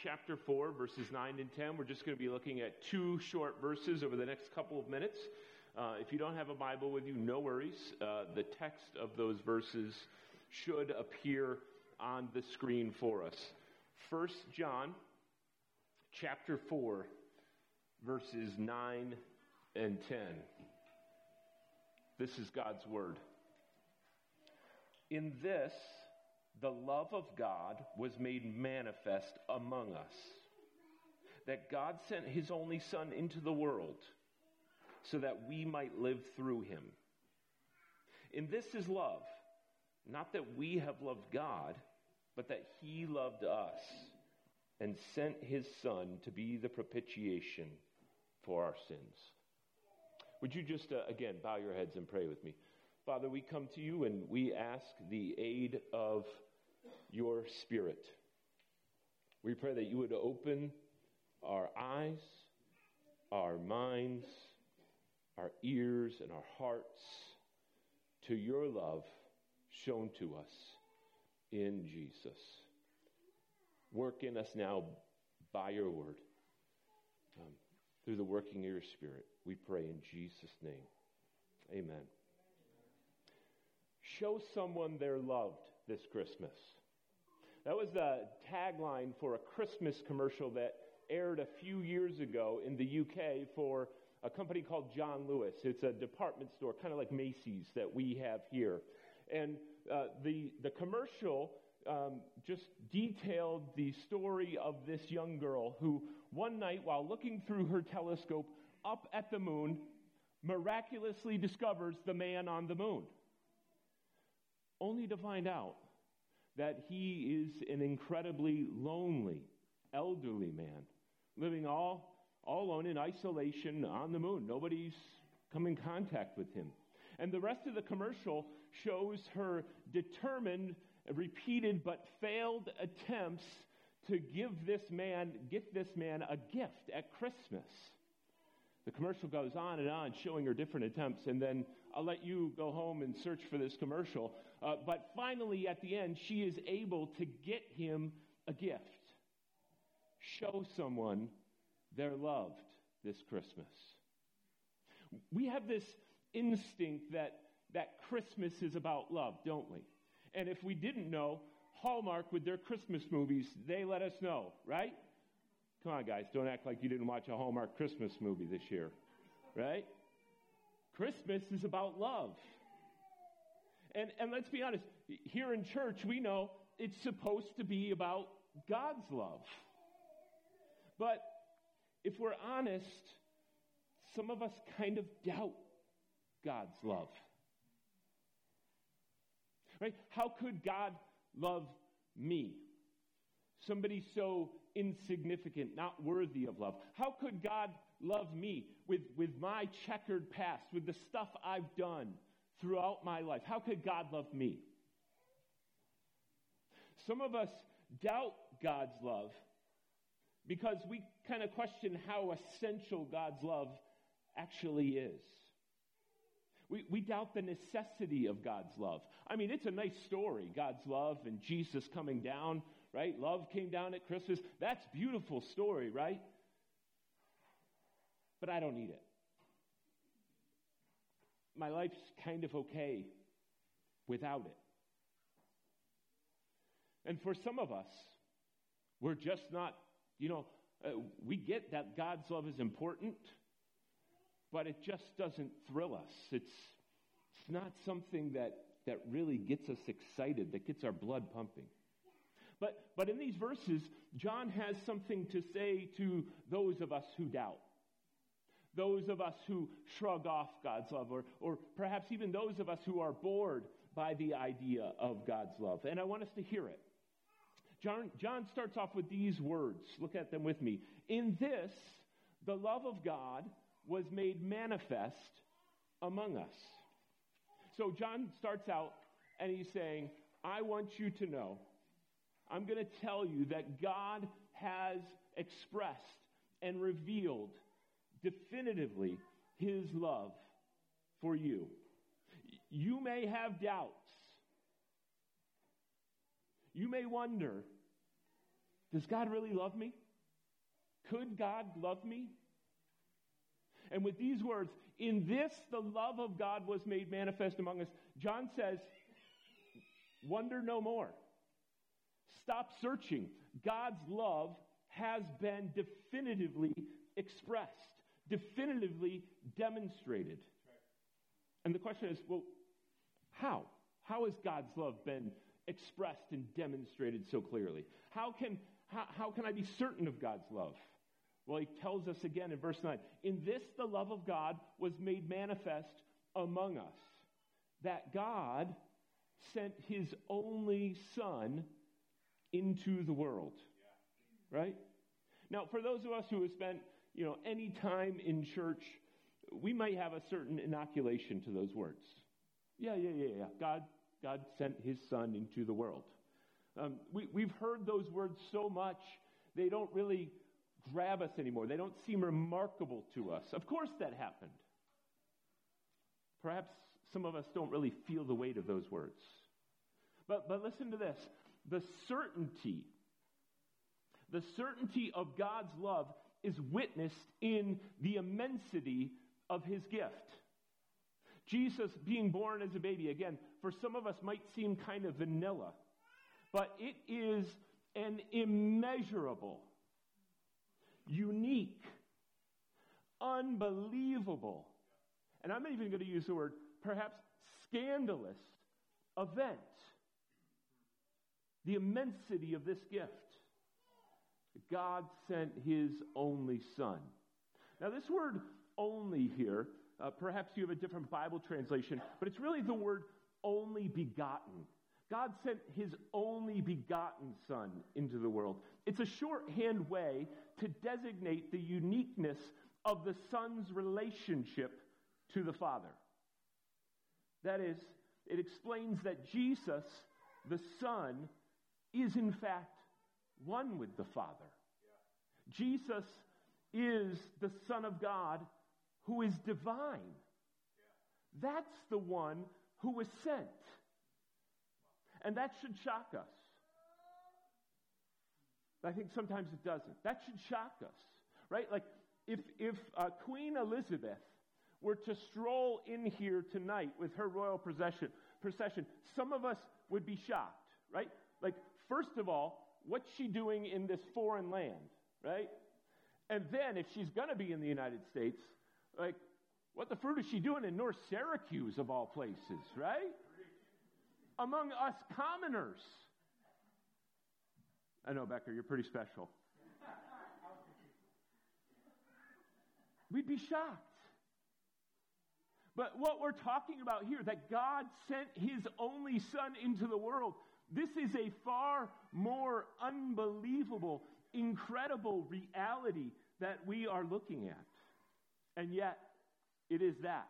Chapter 4, verses 9 and 10. We're just going to be looking at two short verses over the next couple of minutes. Uh, if you don't have a Bible with you, no worries. Uh, the text of those verses should appear on the screen for us. First John chapter 4, verses 9 and 10. This is God's Word. In this, the love of God was made manifest among us. That God sent His only Son into the world so that we might live through Him. And this is love, not that we have loved God, but that He loved us and sent His Son to be the propitiation for our sins. Would you just, uh, again, bow your heads and pray with me? Father, we come to you and we ask the aid of your Spirit. We pray that you would open our eyes, our minds, our ears, and our hearts to your love shown to us in Jesus. Work in us now by your word, um, through the working of your Spirit. We pray in Jesus' name. Amen. Show someone they're loved this Christmas. That was the tagline for a Christmas commercial that aired a few years ago in the UK for a company called John Lewis. It's a department store, kind of like Macy's that we have here. And uh, the, the commercial um, just detailed the story of this young girl who, one night, while looking through her telescope up at the moon, miraculously discovers the man on the moon only to find out that he is an incredibly lonely, elderly man, living all, all alone in isolation on the moon. Nobody's come in contact with him. And the rest of the commercial shows her determined, repeated, but failed attempts to give this man, gift this man a gift at Christmas. The commercial goes on and on, showing her different attempts, and then I'll let you go home and search for this commercial. Uh, but finally, at the end, she is able to get him a gift. Show someone they're loved this Christmas. We have this instinct that, that Christmas is about love, don't we? And if we didn't know, Hallmark with their Christmas movies, they let us know, right? Come on, guys, don't act like you didn't watch a Hallmark Christmas movie this year, right? Christmas is about love. And, and let's be honest, here in church, we know it's supposed to be about God's love. But if we're honest, some of us kind of doubt God's love. Right? How could God love me? Somebody so insignificant, not worthy of love. How could God love me with, with my checkered past, with the stuff I've done throughout my life? How could God love me? Some of us doubt God's love because we kind of question how essential God's love actually is. We, we doubt the necessity of God's love. I mean, it's a nice story, God's love and Jesus coming down, right? Love came down at Christmas. That's beautiful story, right? But I don't need it. My life's kind of okay without it. And for some of us, we're just not, you know, uh, we get that God's love is important but it just doesn't thrill us. It's, it's not something that, that really gets us excited, that gets our blood pumping. But, but in these verses, John has something to say to those of us who doubt. Those of us who shrug off God's love, or, or perhaps even those of us who are bored by the idea of God's love. And I want us to hear it. John, John starts off with these words. Look at them with me. In this, the love of God was made manifest among us. So John starts out and he's saying, I want you to know, I'm going to tell you that God has expressed and revealed definitively his love for you. You may have doubts. You may wonder, Does God really love me? Could God love me? And with these words, in this the love of God was made manifest among us. John says, Wonder no more. Stop searching. God's love has been definitively expressed, definitively demonstrated. And the question is well, how? How has God's love been expressed and demonstrated so clearly? How can, how, how can I be certain of God's love? Well, he tells us again in verse 9 In this the love of God was made manifest among us, that God sent his only Son into the world. Right? Now, for those of us who have spent, you know, any time in church, we might have a certain inoculation to those words. Yeah, yeah, yeah, yeah. God, God sent his son into the world. Um, we, we've heard those words so much, they don't really grab us anymore. They don't seem remarkable to us. Of course, that happened. Perhaps some of us don't really feel the weight of those words. But, but listen to this the certainty, the certainty of God's love is witnessed in the immensity of his gift. Jesus being born as a baby, again, for some of us might seem kind of vanilla, but it is an immeasurable, unique, unbelievable, and I'm not even going to use the word perhaps scandalous event. The immensity of this gift. God sent his only son. Now, this word only here, uh, perhaps you have a different Bible translation, but it's really the word only begotten. God sent his only begotten son into the world. It's a shorthand way to designate the uniqueness of the son's relationship to the father. That is, it explains that Jesus, the son, is in fact one with the father. Jesus is the Son of God who is divine. That's the one who was sent. And that should shock us. I think sometimes it doesn't. That should shock us, right? Like if, if uh, Queen Elizabeth were to stroll in here tonight with her royal procession, procession, some of us would be shocked, right? Like, first of all, what's she doing in this foreign land, right? And then, if she's going to be in the United States, like, what the fruit is she doing in North Syracuse, of all places, right? Among us commoners. I know, Becker, you're pretty special. We'd be shocked. But what we're talking about here, that God sent his only son into the world, this is a far more unbelievable, incredible reality that we are looking at. And yet, it is that.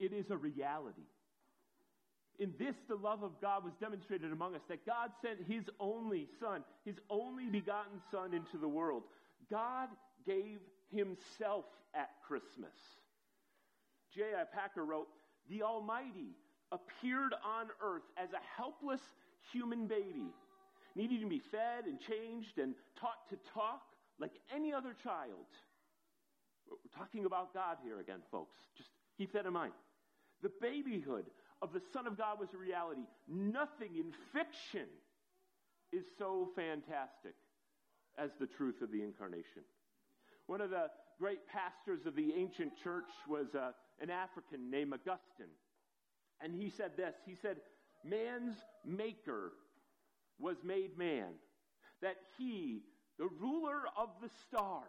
It is a reality. In this, the love of God was demonstrated among us that God sent his only Son, his only begotten Son, into the world. God gave himself at Christmas. J.I. Packer wrote, The Almighty appeared on earth as a helpless human baby, needing to be fed and changed and taught to talk like any other child. We're talking about God here again, folks. Just keep that in mind. The babyhood of the Son of God was a reality. Nothing in fiction is so fantastic as the truth of the incarnation. One of the great pastors of the ancient church was uh, an African named Augustine. And he said this He said, Man's maker was made man, that he, the ruler of the stars,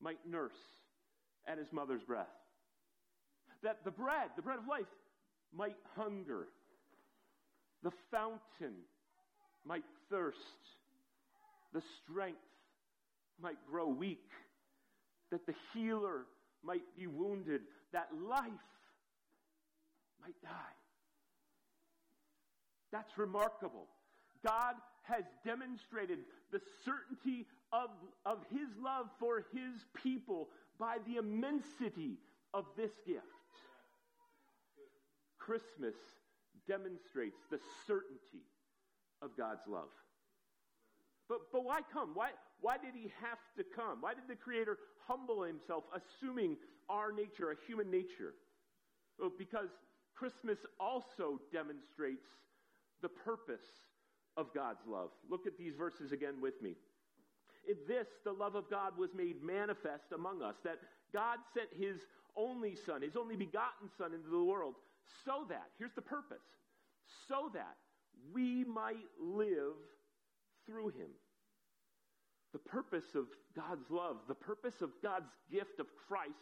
might nurse at his mother's breath. That the bread, the bread of life, might hunger. The fountain might thirst. The strength might grow weak. That the healer might be wounded. That life might die. That's remarkable. God has demonstrated the certainty of, of his love for his people by the immensity of this gift. Christmas demonstrates the certainty of God's love. But, but why come? Why, why did he have to come? Why did the Creator humble himself, assuming our nature, a human nature? Well, because Christmas also demonstrates the purpose of God's love. Look at these verses again with me. In this, the love of God was made manifest among us, that God sent his only Son, his only begotten Son, into the world, so that, here's the purpose, so that we might live through him. The purpose of God's love, the purpose of God's gift of Christ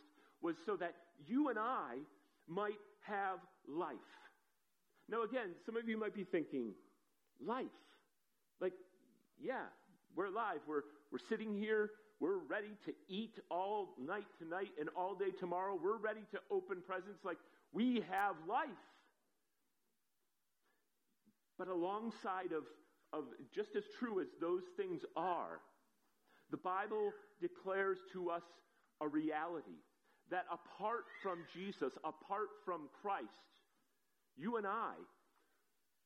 was so that you and I might have life. Now, again, some of you might be thinking, life? Like, yeah, we're alive. We're, we're sitting here. We're ready to eat all night tonight and all day tomorrow. We're ready to open presents. Like, we have life. But alongside of, of just as true as those things are, the Bible declares to us a reality that apart from Jesus, apart from Christ, you and I,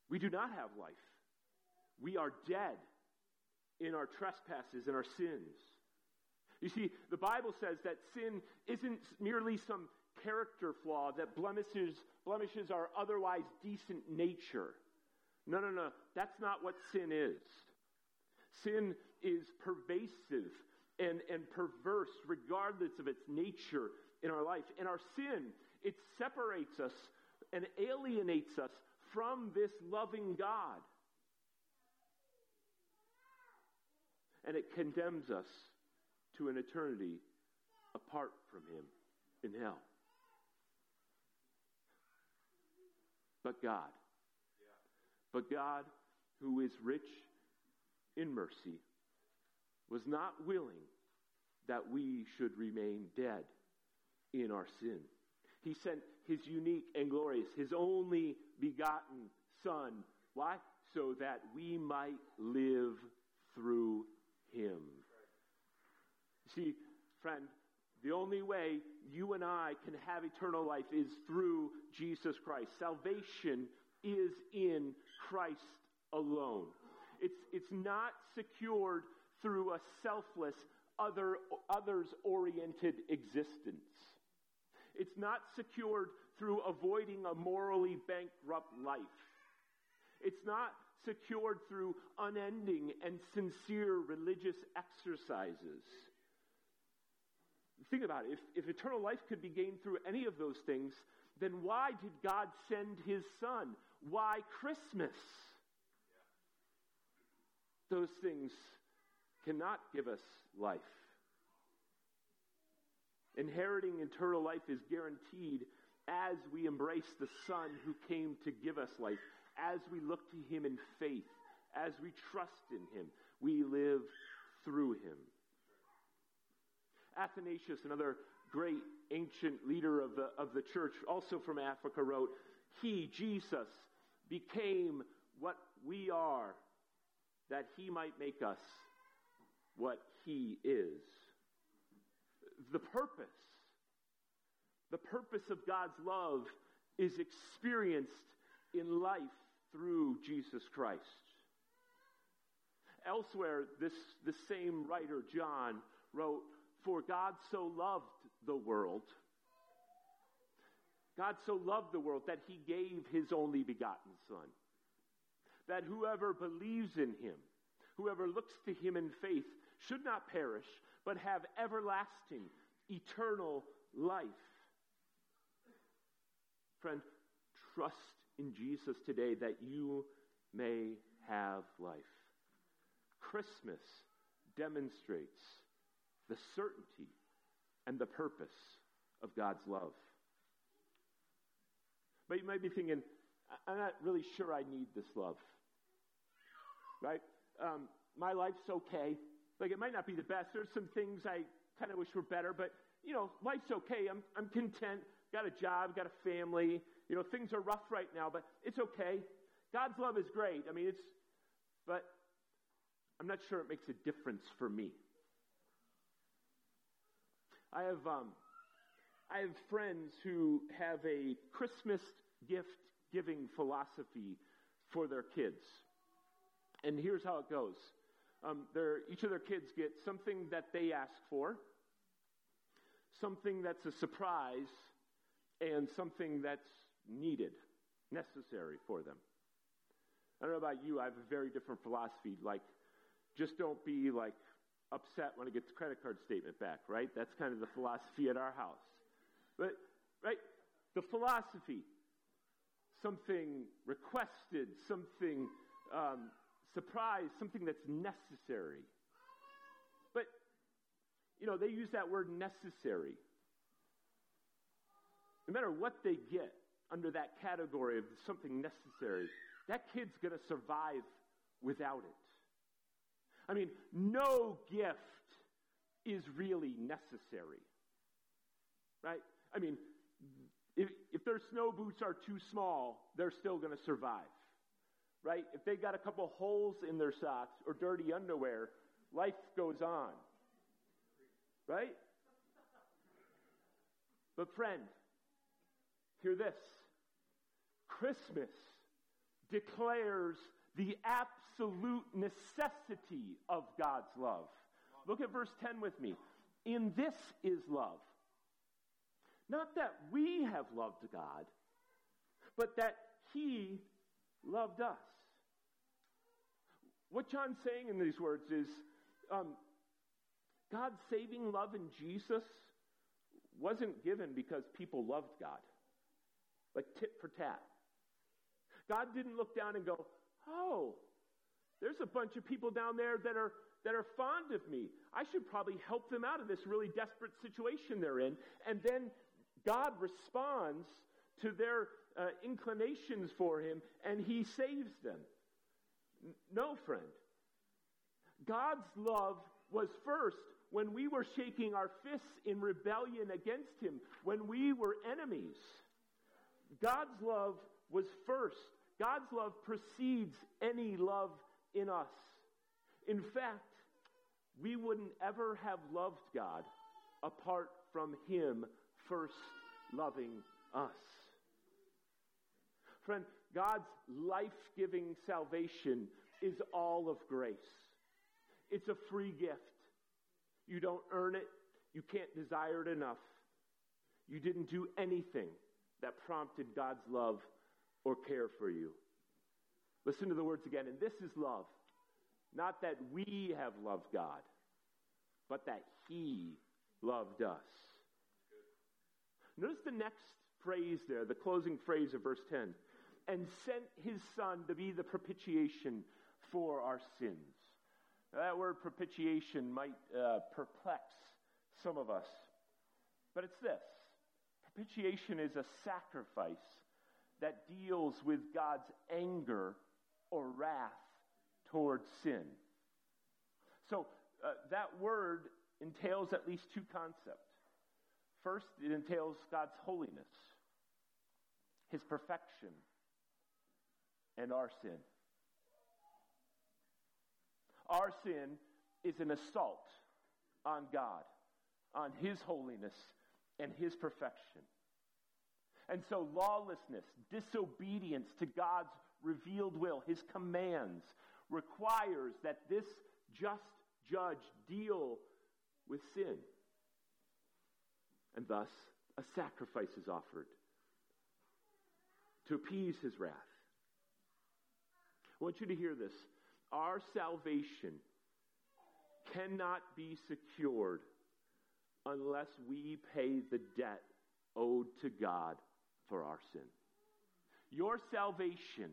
we do not have life. We are dead in our trespasses and our sins. You see, the Bible says that sin isn't merely some character flaw that blemishes, blemishes our otherwise decent nature. No, no, no. That's not what sin is. Sin is pervasive and, and perverse regardless of its nature in our life. And our sin, it separates us and alienates us from this loving God. And it condemns us to an eternity apart from Him in hell. But God, but God, who is rich in mercy, was not willing that we should remain dead in our sin. He sent his unique and glorious, his only begotten Son. Why? So that we might live through him. See, friend, the only way you and I can have eternal life is through Jesus Christ. Salvation is in Christ alone. It's, it's not secured through a selfless, other, others oriented existence. It's not secured through avoiding a morally bankrupt life. It's not secured through unending and sincere religious exercises. Think about it. If, if eternal life could be gained through any of those things, then why did God send his son? Why Christmas? Those things cannot give us life. Inheriting eternal life is guaranteed as we embrace the Son who came to give us life, as we look to him in faith, as we trust in him. We live through him. Athanasius, another great ancient leader of the, of the church, also from Africa, wrote, He, Jesus, became what we are, that he might make us what he is. The purpose, the purpose of God's love is experienced in life through Jesus Christ. Elsewhere, this, the same writer, John, wrote, For God so loved the world, God so loved the world that he gave his only begotten Son, that whoever believes in him, whoever looks to him in faith, should not perish, but have everlasting, eternal life. Friend, trust in Jesus today that you may have life. Christmas demonstrates the certainty and the purpose of God's love. But you might be thinking, I'm not really sure I need this love. Right? Um, my life's okay. Like, it might not be the best. There's some things I kind of wish were better, but, you know, life's okay. I'm, I'm content. Got a job, got a family. You know, things are rough right now, but it's okay. God's love is great. I mean, it's, but I'm not sure it makes a difference for me. I have, um, I have friends who have a Christmas gift giving philosophy for their kids. And here's how it goes Um, each of their kids get something that they ask for, something that's a surprise, and something that's needed, necessary for them. I don't know about you, I have a very different philosophy. Like, just don't be like upset when I get the credit card statement back, right? That's kind of the philosophy at our house. But, right, the philosophy, something requested, something um, surprised, something that's necessary. But, you know, they use that word necessary. No matter what they get under that category of something necessary, that kid's going to survive without it. I mean, no gift is really necessary. Right? I mean, if, if their snow boots are too small, they're still going to survive. Right? If they've got a couple holes in their socks or dirty underwear, life goes on. Right? But, friend, hear this Christmas declares the absolute necessity of God's love. Look at verse 10 with me. In this is love. Not that we have loved God, but that He loved us. What John's saying in these words is um, God's saving love in Jesus wasn't given because people loved God, like tit for tat. God didn't look down and go, Oh, there's a bunch of people down there that are that are fond of me. I should probably help them out of this really desperate situation they're in. And then God responds to their uh, inclinations for him and he saves them. No, friend. God's love was first when we were shaking our fists in rebellion against him, when we were enemies. God's love was first. God's love precedes any love in us. In fact, we wouldn't ever have loved God apart from Him first loving us. Friend, God's life giving salvation is all of grace. It's a free gift. You don't earn it, you can't desire it enough. You didn't do anything that prompted God's love or care for you. Listen to the words again. And this is love. Not that we have loved God, but that He loved us. Notice the next phrase there, the closing phrase of verse 10 and sent His Son to be the propitiation for our sins. Now, that word propitiation might uh, perplex some of us, but it's this propitiation is a sacrifice that deals with God's anger or wrath towards sin. So uh, that word entails at least two concepts. First, it entails God's holiness, his perfection, and our sin. Our sin is an assault on God, on his holiness, and his perfection. And so, lawlessness, disobedience to God's revealed will, his commands, requires that this just judge deal with sin. And thus, a sacrifice is offered to appease his wrath. I want you to hear this. Our salvation cannot be secured unless we pay the debt owed to God for our sin. Your salvation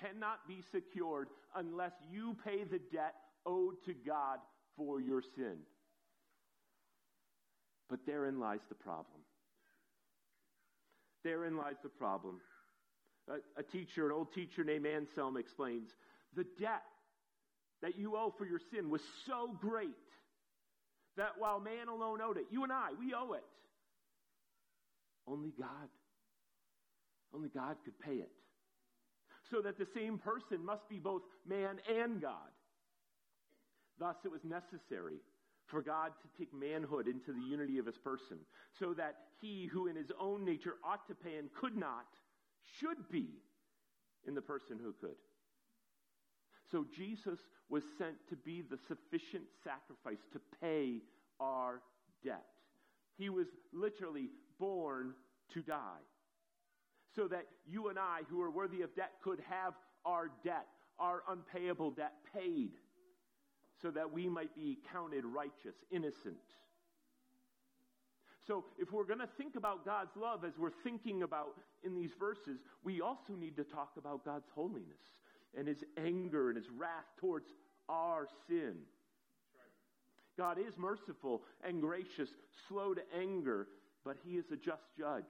cannot be secured unless you pay the debt owed to God for your sin. But therein lies the problem. Therein lies the problem. A, a, teacher, an old teacher named Anselm, explains the debt that you owe for your sin was so great that while man alone owed it, you and I, we owe it. Only God only God could pay it. So that the same person must be both man and God. Thus, it was necessary for God to take manhood into the unity of his person, so that he who in his own nature ought to pay and could not, should be in the person who could. So Jesus was sent to be the sufficient sacrifice to pay our debt. He was literally born to die. So that you and I, who are worthy of debt, could have our debt, our unpayable debt, paid. So that we might be counted righteous, innocent. So, if we're going to think about God's love as we're thinking about in these verses, we also need to talk about God's holiness and his anger and his wrath towards our sin. God is merciful and gracious, slow to anger, but he is a just judge.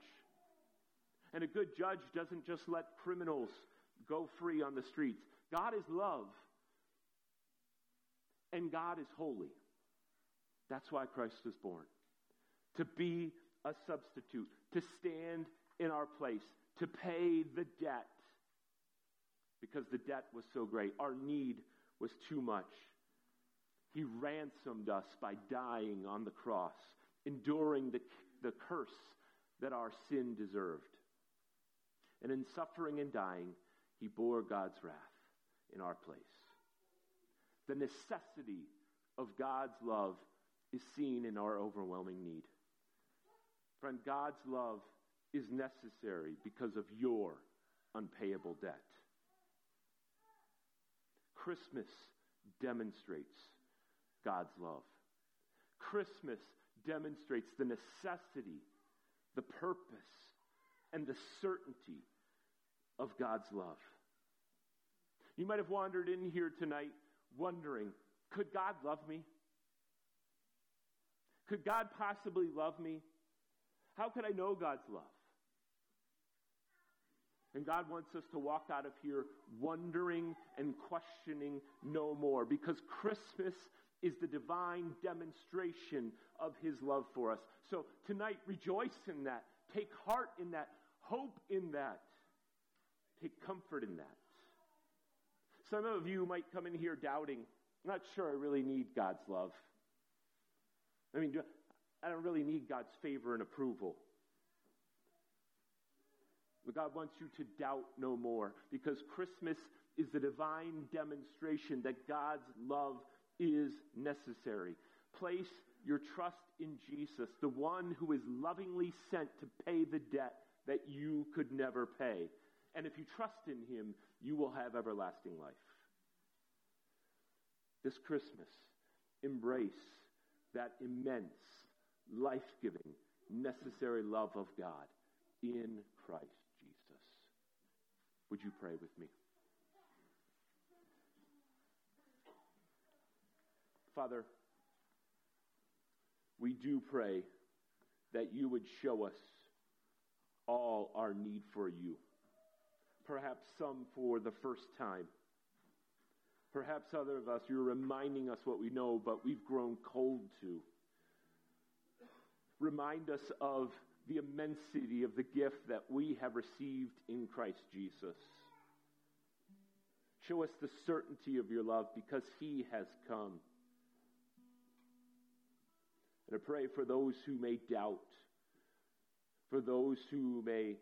And a good judge doesn't just let criminals go free on the streets. God is love, and God is holy. That's why Christ was born to be a substitute, to stand in our place, to pay the debt because the debt was so great. Our need was too much. He ransomed us by dying on the cross, enduring the, the curse that our sin deserved. And in suffering and dying, he bore God's wrath in our place. The necessity of God's love is seen in our overwhelming need. Friend, God's love is necessary because of your unpayable debt. Christmas demonstrates God's love. Christmas demonstrates the necessity, the purpose, and the certainty of God's love. You might have wandered in here tonight wondering could God love me? Could God possibly love me? How could I know God's love? And God wants us to walk out of here wondering and questioning no more because Christmas is the divine demonstration of his love for us. So tonight, rejoice in that. Take heart in that. Hope in that. Take comfort in that. Some of you might come in here doubting, I'm not sure I really need God's love. I mean, I don't really need God's favor and approval. But God wants you to doubt no more because Christmas is the divine demonstration that God's love is necessary. Place your trust in Jesus, the one who is lovingly sent to pay the debt that you could never pay. And if you trust in him, you will have everlasting life. This Christmas, embrace that immense, life giving, necessary love of God in Christ. Jesus. Would you pray with me? Father, we do pray that you would show us all our need for you. Perhaps some for the first time. Perhaps other of us, you're reminding us what we know, but we've grown cold to. Remind us of the immensity of the gift that we have received in Christ Jesus. Show us the certainty of your love because he has come. And I pray for those who may doubt, for those who may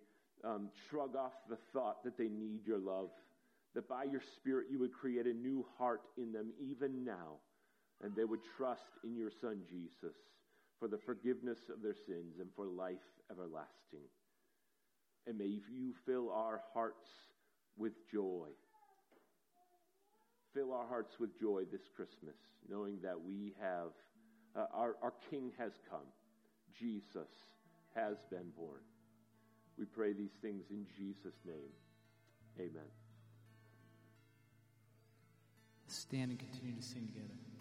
um, shrug off the thought that they need your love, that by your Spirit you would create a new heart in them even now, and they would trust in your Son Jesus for the forgiveness of their sins and for life everlasting. And may you fill our hearts with joy. Fill our hearts with joy this Christmas, knowing that we have, uh, our, our King has come. Jesus has been born. We pray these things in Jesus' name. Amen. Stand and continue to sing together.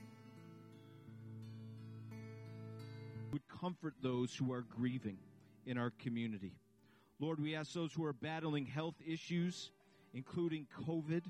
Comfort those who are grieving in our community. Lord, we ask those who are battling health issues, including COVID,